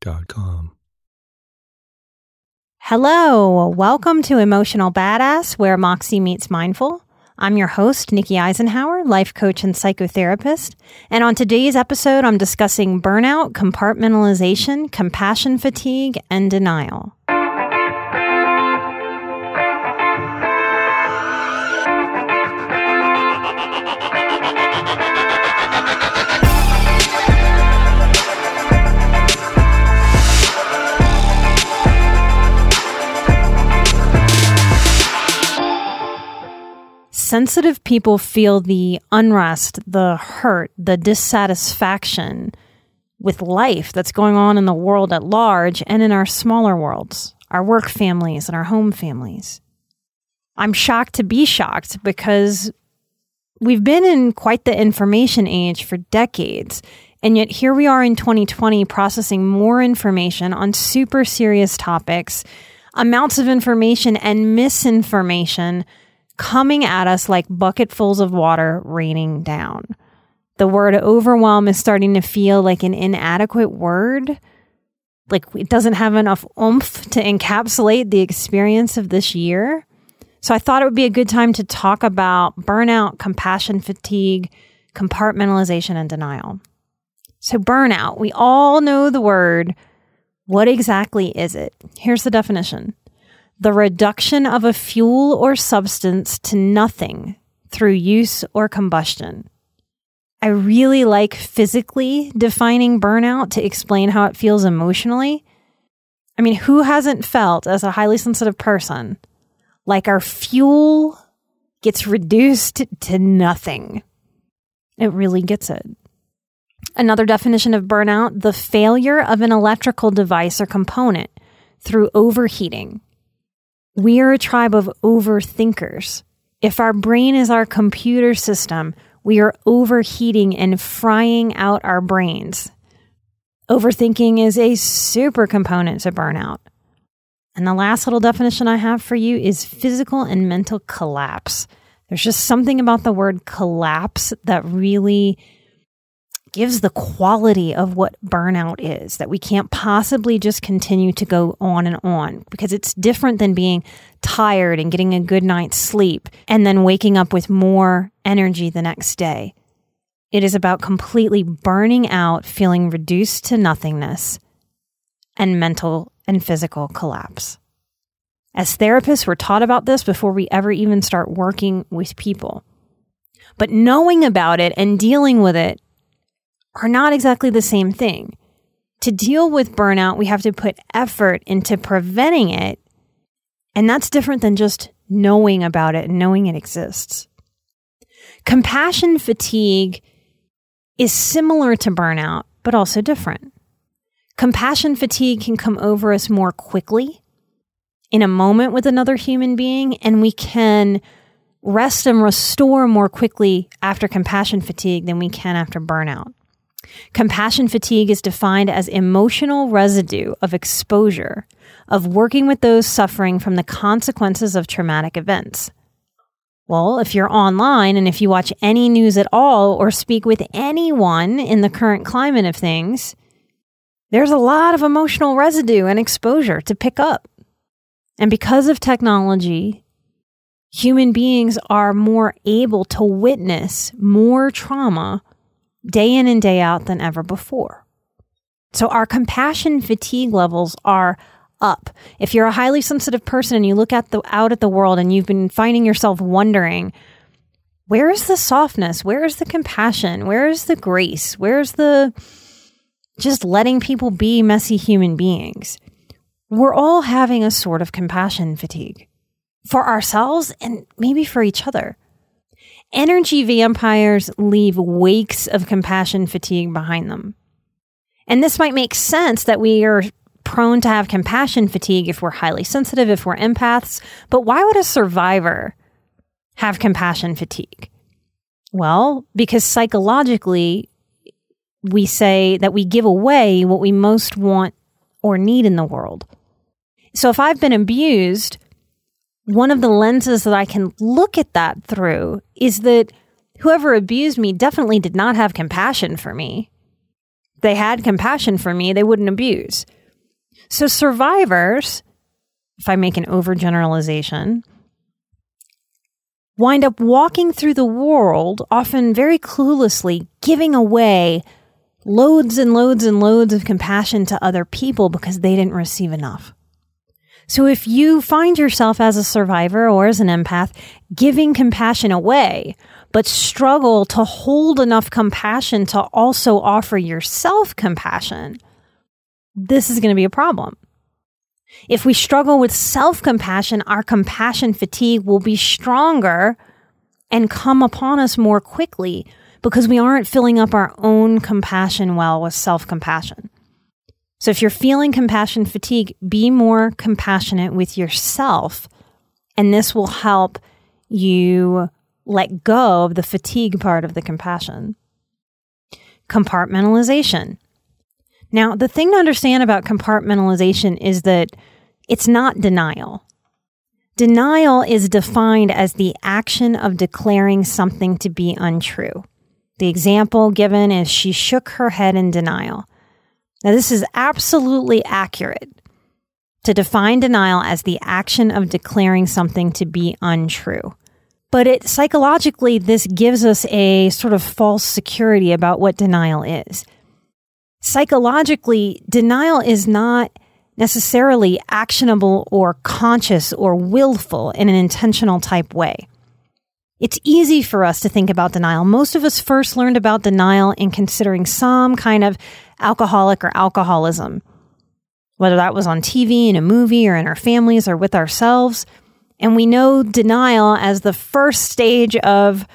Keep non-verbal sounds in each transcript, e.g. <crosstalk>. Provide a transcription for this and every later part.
calmhistory.com Hello, welcome to Emotional Badass, where Moxie meets mindful. I'm your host, Nikki Eisenhauer, life coach and psychotherapist. And on today's episode, I'm discussing burnout, compartmentalization, compassion fatigue, and denial. Sensitive people feel the unrest, the hurt, the dissatisfaction with life that's going on in the world at large and in our smaller worlds, our work families and our home families. I'm shocked to be shocked because we've been in quite the information age for decades. And yet here we are in 2020 processing more information on super serious topics, amounts of information and misinformation coming at us like bucketfuls of water raining down. The word overwhelm is starting to feel like an inadequate word. Like it doesn't have enough oomph to encapsulate the experience of this year. So I thought it would be a good time to talk about burnout, compassion fatigue, compartmentalization, and denial. So, burnout, we all know the word. What exactly is it? Here's the definition the reduction of a fuel or substance to nothing through use or combustion. I really like physically defining burnout to explain how it feels emotionally. I mean, who hasn't felt as a highly sensitive person like our fuel gets reduced to nothing? It really gets it. Another definition of burnout the failure of an electrical device or component through overheating we are a tribe of overthinkers. If our brain is our computer system, we are overheating and frying out our brains. Overthinking is a super component to burnout. And the last little definition I have for you is physical and mental collapse. There's just something about the word collapse that really gives the quality of what burnout is that we can't possibly just continue to go on and on because it's different than being tired and getting a good night's sleep and then waking up with more energy the next day. It is about completely burning out, feeling reduced to nothingness, and mental and physical collapse. As therapists, we're taught about this before we ever even start working with people. But knowing about it and dealing with it are not exactly the same thing. To deal with burnout, we have to put effort into preventing it. And that's different than just knowing about it and knowing it exists. Compassion fatigue is similar to burnout, but also different. Compassion fatigue can come over us more quickly in a moment with another human being, and we can rest and restore more quickly after compassion fatigue than we can after burnout. Compassion fatigue is defined as emotional residue of exposure, of working with those suffering from the consequences of traumatic events. Well, if you're online and if you watch any news at all or speak with anyone in the current climate of things, there's a lot of emotional residue and exposure to pick up. And because of technology, human beings are more able to witness more trauma day in and day out than ever before. So our compassion fatigue levels are up. If you're a highly sensitive person and you look at the out at the world and you've been finding yourself wondering, where is the softness? Where is the compassion? Where is the grace? Where's the just letting people be messy human beings? We're all having a sort of compassion fatigue for ourselves and maybe for each other. Energy vampires leave wakes of compassion fatigue behind them. And this might make sense that we are prone to have compassion fatigue if we're highly sensitive, if we're empaths. But why would a survivor have compassion fatigue? Well, because psychologically, we say that we give away what we most want or need in the world. So if I've been abused, one of the lenses that I can look at that through is that whoever abused me definitely did not have compassion for me. They had compassion for me, they wouldn't abuse. So survivors, if I make an overgeneralization, wind up walking through the world, often very cluelessly, giving away loads and loads and loads of compassion to other people because they didn't receive enough. So if you find yourself as a survivor or as an empath giving compassion away, but struggle to hold enough compassion to also offer yourself compassion, this is going to be a problem. If we struggle with self compassion, our compassion fatigue will be stronger and come upon us more quickly because we aren't filling up our own compassion well with self compassion. So if you're feeling compassion fatigue, be more compassionate with yourself. And this will help you let go of the fatigue part of the compassion. Compartmentalization. Now, the thing to understand about compartmentalization is that it's not denial. Denial is defined as the action of declaring something to be untrue. The example given is she shook her head in denial. Now, this is absolutely accurate to define denial as the action of declaring something to be untrue. But it psychologically, this gives us a sort of false security about what denial is. Psychologically, denial is not necessarily actionable or conscious or willful in an intentional type way. It's easy for us to think about denial. Most of us first learned about denial in considering some kind of alcoholic or alcoholism, whether that was on TV, in a movie, or in our families, or with ourselves. And we know denial as the first stage of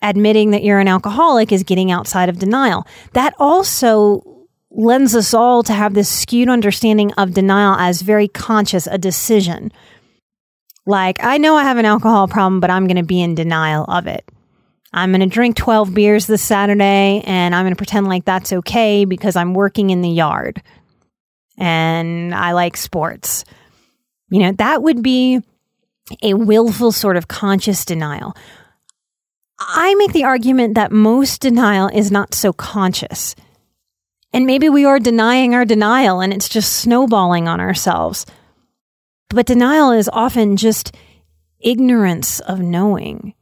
admitting that you're an alcoholic is getting outside of denial. That also lends us all to have this skewed understanding of denial as very conscious, a decision. Like, I know I have an alcohol problem, but I'm going to be in denial of it. I'm going to drink 12 beers this Saturday and I'm going to pretend like that's okay because I'm working in the yard and I like sports. You know, that would be a willful sort of conscious denial. I make the argument that most denial is not so conscious. And maybe we are denying our denial and it's just snowballing on ourselves. But denial is often just ignorance of knowing.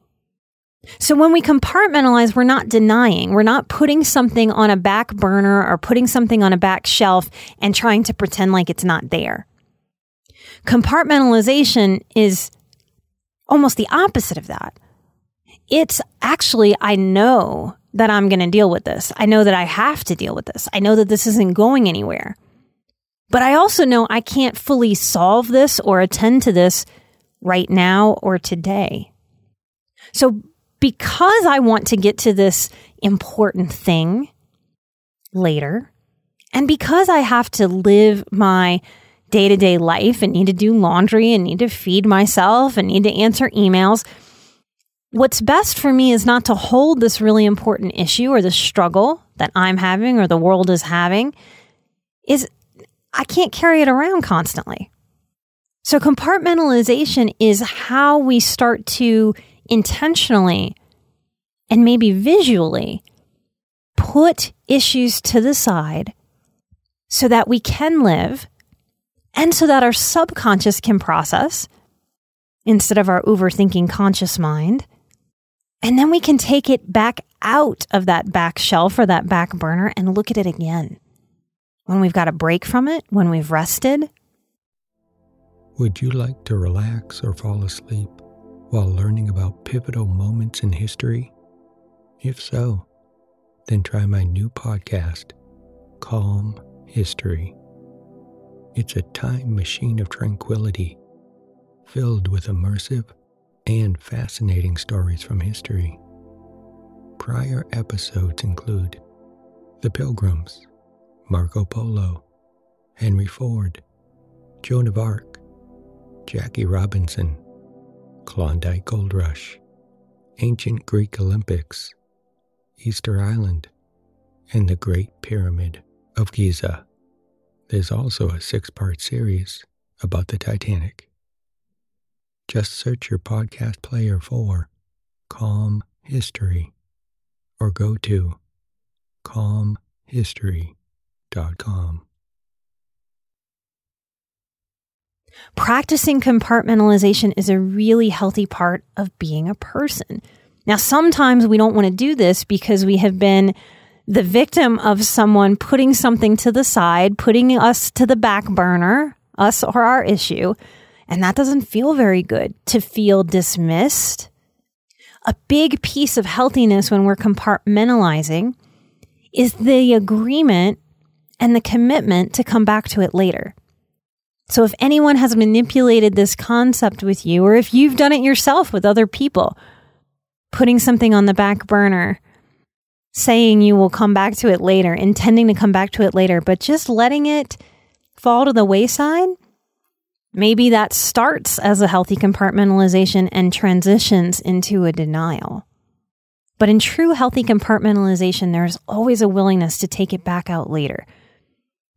So when we compartmentalize, we're not denying. We're not putting something on a back burner or putting something on a back shelf and trying to pretend like it's not there. Compartmentalization is almost the opposite of that. It's actually, I know that I'm going to deal with this. I know that I have to deal with this. I know that this isn't going anywhere. But I also know I can't fully solve this or attend to this right now or today. So because I want to get to this important thing later, and because I have to live my day to day life and need to do laundry and need to feed myself and need to answer emails, what's best for me is not to hold this really important issue or the struggle that I'm having or the world is having, is I can't carry it around constantly. So compartmentalization is how we start to intentionally and maybe visually put issues to the side so that we can live and so that our subconscious can process instead of our overthinking conscious mind. And then we can take it back out of that back shelf or that back burner and look at it again. When we've got a break from it, when we've rested. Would you like to relax or fall asleep while learning about pivotal moments in history? If so, then try my new podcast, Calm History. It's a time machine of tranquility, filled with immersive and fascinating stories from history. Prior episodes include The Pilgrims, Marco Polo, Henry Ford, Joan of Arc, Jackie Robinson, Klondike Gold Rush, Ancient Greek Olympics, Easter Island, and the Great Pyramid of Giza. There's also a six part series about the Titanic. Just search your podcast player for Calm History or go to calmhistory.com. Practicing compartmentalization is a really healthy part of being a person. Now, sometimes we don't want to do this because we have been the victim of someone putting something to the side, putting us to the back burner, us or our issue. And that doesn't feel very good to feel dismissed. A big piece of healthiness when we're compartmentalizing is the agreement and the commitment to come back to it later. So if anyone has manipulated this concept with you, or if you've done it yourself with other people, putting something on the back burner, saying you will come back to it later, intending to come back to it later, but just letting it fall to the wayside, maybe that starts as a healthy compartmentalization and transitions into a denial. But in true healthy compartmentalization, there's always a willingness to take it back out later.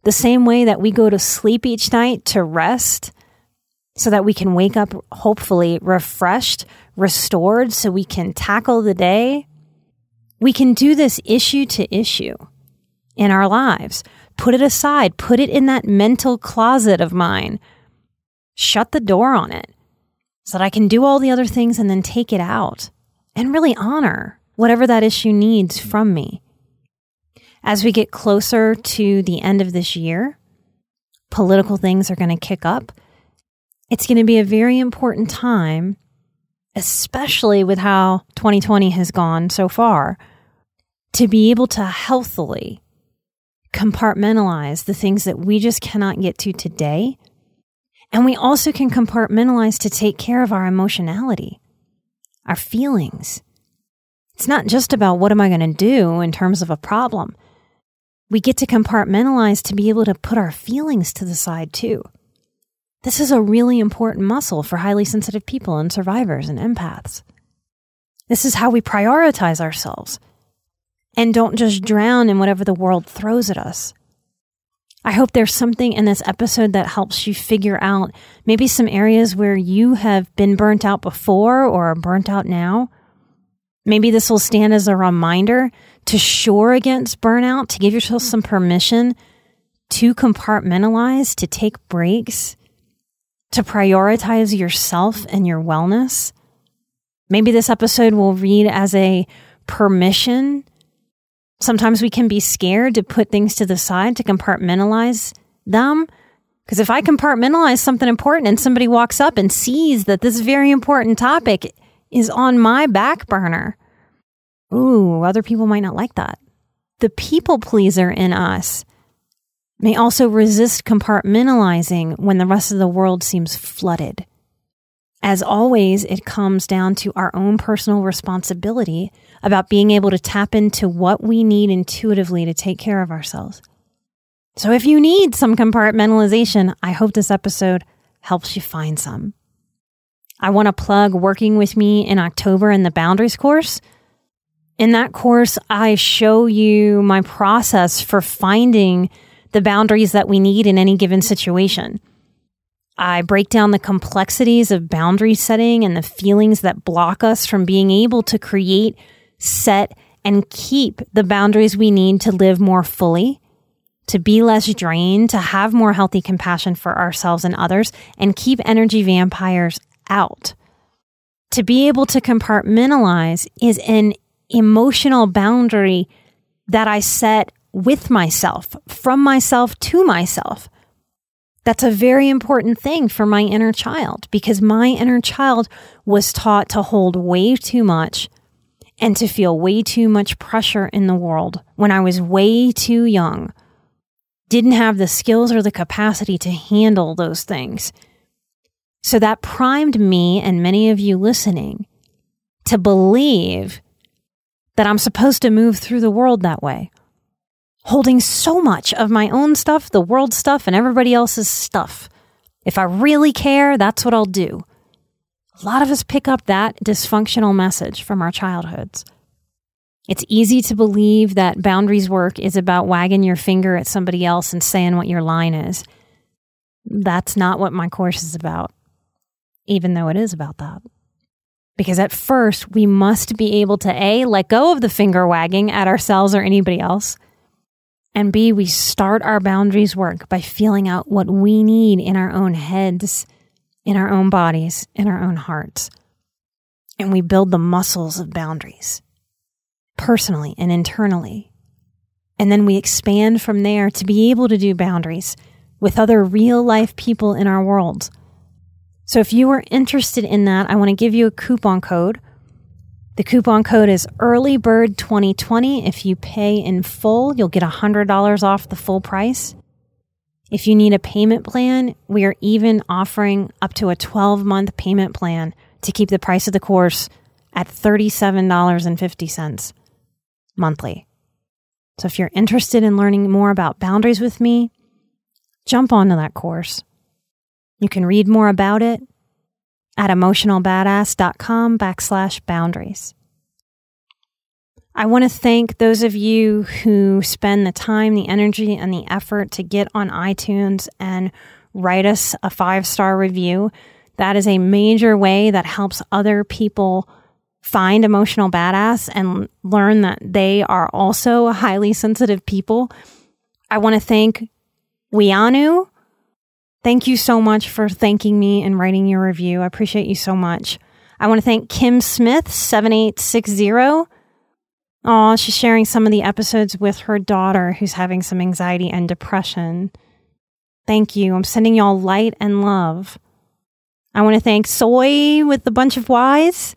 The same way that we go to sleep each night to rest so that we can wake up hopefully refreshed, restored, so we can tackle the day we can do this issue to issue in our lives. Put it aside, put it in that mental closet of mine. Shut the door on it so that I can do all the other things and then take it out and really honor whatever that issue needs from me. As we get closer to the end of this year, political things are going to kick up. It's going to be a very important time especially with how 2020 has gone so far, to be able to healthily compartmentalize the things that we just cannot get to today. And we also can compartmentalize to take care of our emotionality, our feelings. It's not just about what am I going to do in terms of a problem. We get to compartmentalize to be able to put our feelings to the side too. This is a really important muscle for highly sensitive people and survivors and empaths. This is how we prioritize ourselves and don't just drown in whatever the world throws at us. I hope there's something in this episode that helps you figure out maybe some areas where you have been burnt out before or are burnt out now. Maybe this will stand as a reminder to shore against burnout, to give yourself some permission to compartmentalize, to take breaks, to prioritize yourself and your wellness. Maybe this episode will read as a permission. Sometimes we can be scared to put things to the side to compartmentalize them. Because if I compartmentalize something important and somebody walks up and sees that this very important topic is on my back burner, ooh, other people might not like that. The people pleaser in us may also resist compartmentalizing when the rest of the world seems flooded. As always, it comes down to our own personal responsibility about being able to tap into what we need intuitively to take care of ourselves. So, if you need some compartmentalization, I hope this episode helps you find some. I want to plug working with me in October in the Boundaries course. In that course, I show you my process for finding the boundaries that we need in any given situation. I break down the complexities of boundary setting and the feelings that block us from being able to create, set, and keep the boundaries we need to live more fully, to be less drained, to have more healthy compassion for ourselves and others, and keep energy vampires out. To be able to compartmentalize is an emotional boundary that I set with myself, from myself to myself. That's a very important thing for my inner child because my inner child was taught to hold way too much and to feel way too much pressure in the world when I was way too young. Didn't have the skills or the capacity to handle those things. So that primed me and many of you listening to believe that I'm supposed to move through the world that way, holding so much of my own stuff, the world stuff, and everybody else's stuff. If I really care, that's what I'll do. A lot of us pick up that dysfunctional message from our childhoods. It's easy to believe that boundaries work is about wagging your finger at somebody else and saying what your line is. That's not what my course is about, even though it is about that. Because at first, we must be able to A, let go of the finger wagging at ourselves or anybody else. And B, we start our boundaries work by feeling out what we need in our own heads in our own bodies, in our own hearts. And we build the muscles of boundaries personally and internally. And then we expand from there to be able to do boundaries with other real life people in our world. So if you are interested in that, I want to give you a coupon code. The coupon code is earlybird2020. If you pay in full, you'll get $100 off the full price. If you need a payment plan, we are even offering up to a 12 month payment plan to keep the price of the course at $37.50 monthly. So if you're interested in learning more about boundaries with me, jump onto that course. You can read more about it at emotionalbadass.com backslash boundaries. I want to thank those of you who spend the time, the energy, and the effort to get on iTunes and write us a five star review. That is a major way that helps other people find emotional badass and learn that they are also highly sensitive people. I want to thank Wianu. Thank you so much for thanking me and writing your review. I appreciate you so much. I want to thank Kim Smith, 7860. Oh, she's sharing some of the episodes with her daughter who's having some anxiety and depression. Thank you. I'm sending y'all light and love. I want to thank Soy with a bunch of Y's.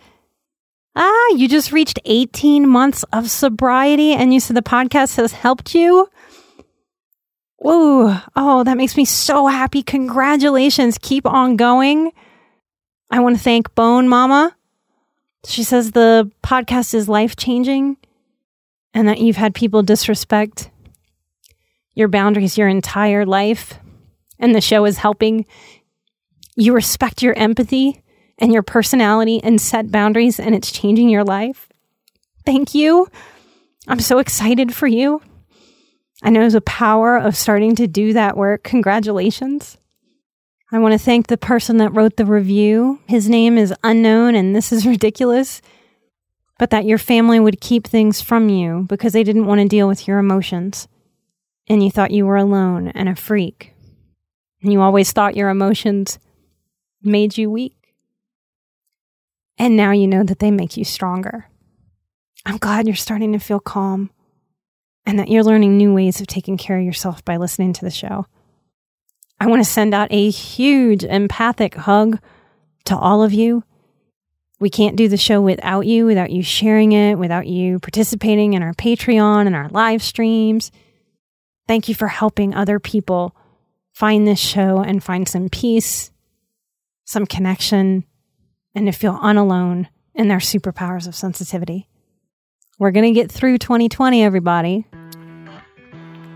Ah, you just reached 18 months of sobriety and you said the podcast has helped you. Whoa. Oh, that makes me so happy. Congratulations. Keep on going. I want to thank Bone Mama. She says the podcast is life changing and that you've had people disrespect your boundaries your entire life, and the show is helping you respect your empathy and your personality and set boundaries, and it's changing your life. Thank you. I'm so excited for you. I know the power of starting to do that work. Congratulations. I want to thank the person that wrote the review. His name is unknown, and this is <laughs> ridiculous but that your family would keep things from you because they didn't want to deal with your emotions. And you thought you were alone and a freak. And you always thought your emotions made you weak. And now you know that they make you stronger. I'm glad you're starting to feel calm and that you're learning new ways of taking care of yourself by listening to the show. I want to send out a huge empathic hug to all of you we can't do the show without you, without you sharing it, without you participating in our Patreon and our live streams. Thank you for helping other people find this show and find some peace, some connection, and to feel unalone in their superpowers of sensitivity. We're going to get through 2020, everybody.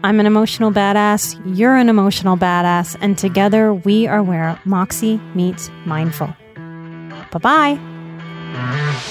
I'm an emotional badass. You're an emotional badass. And together we are where Moxie meets mindful. Bye bye.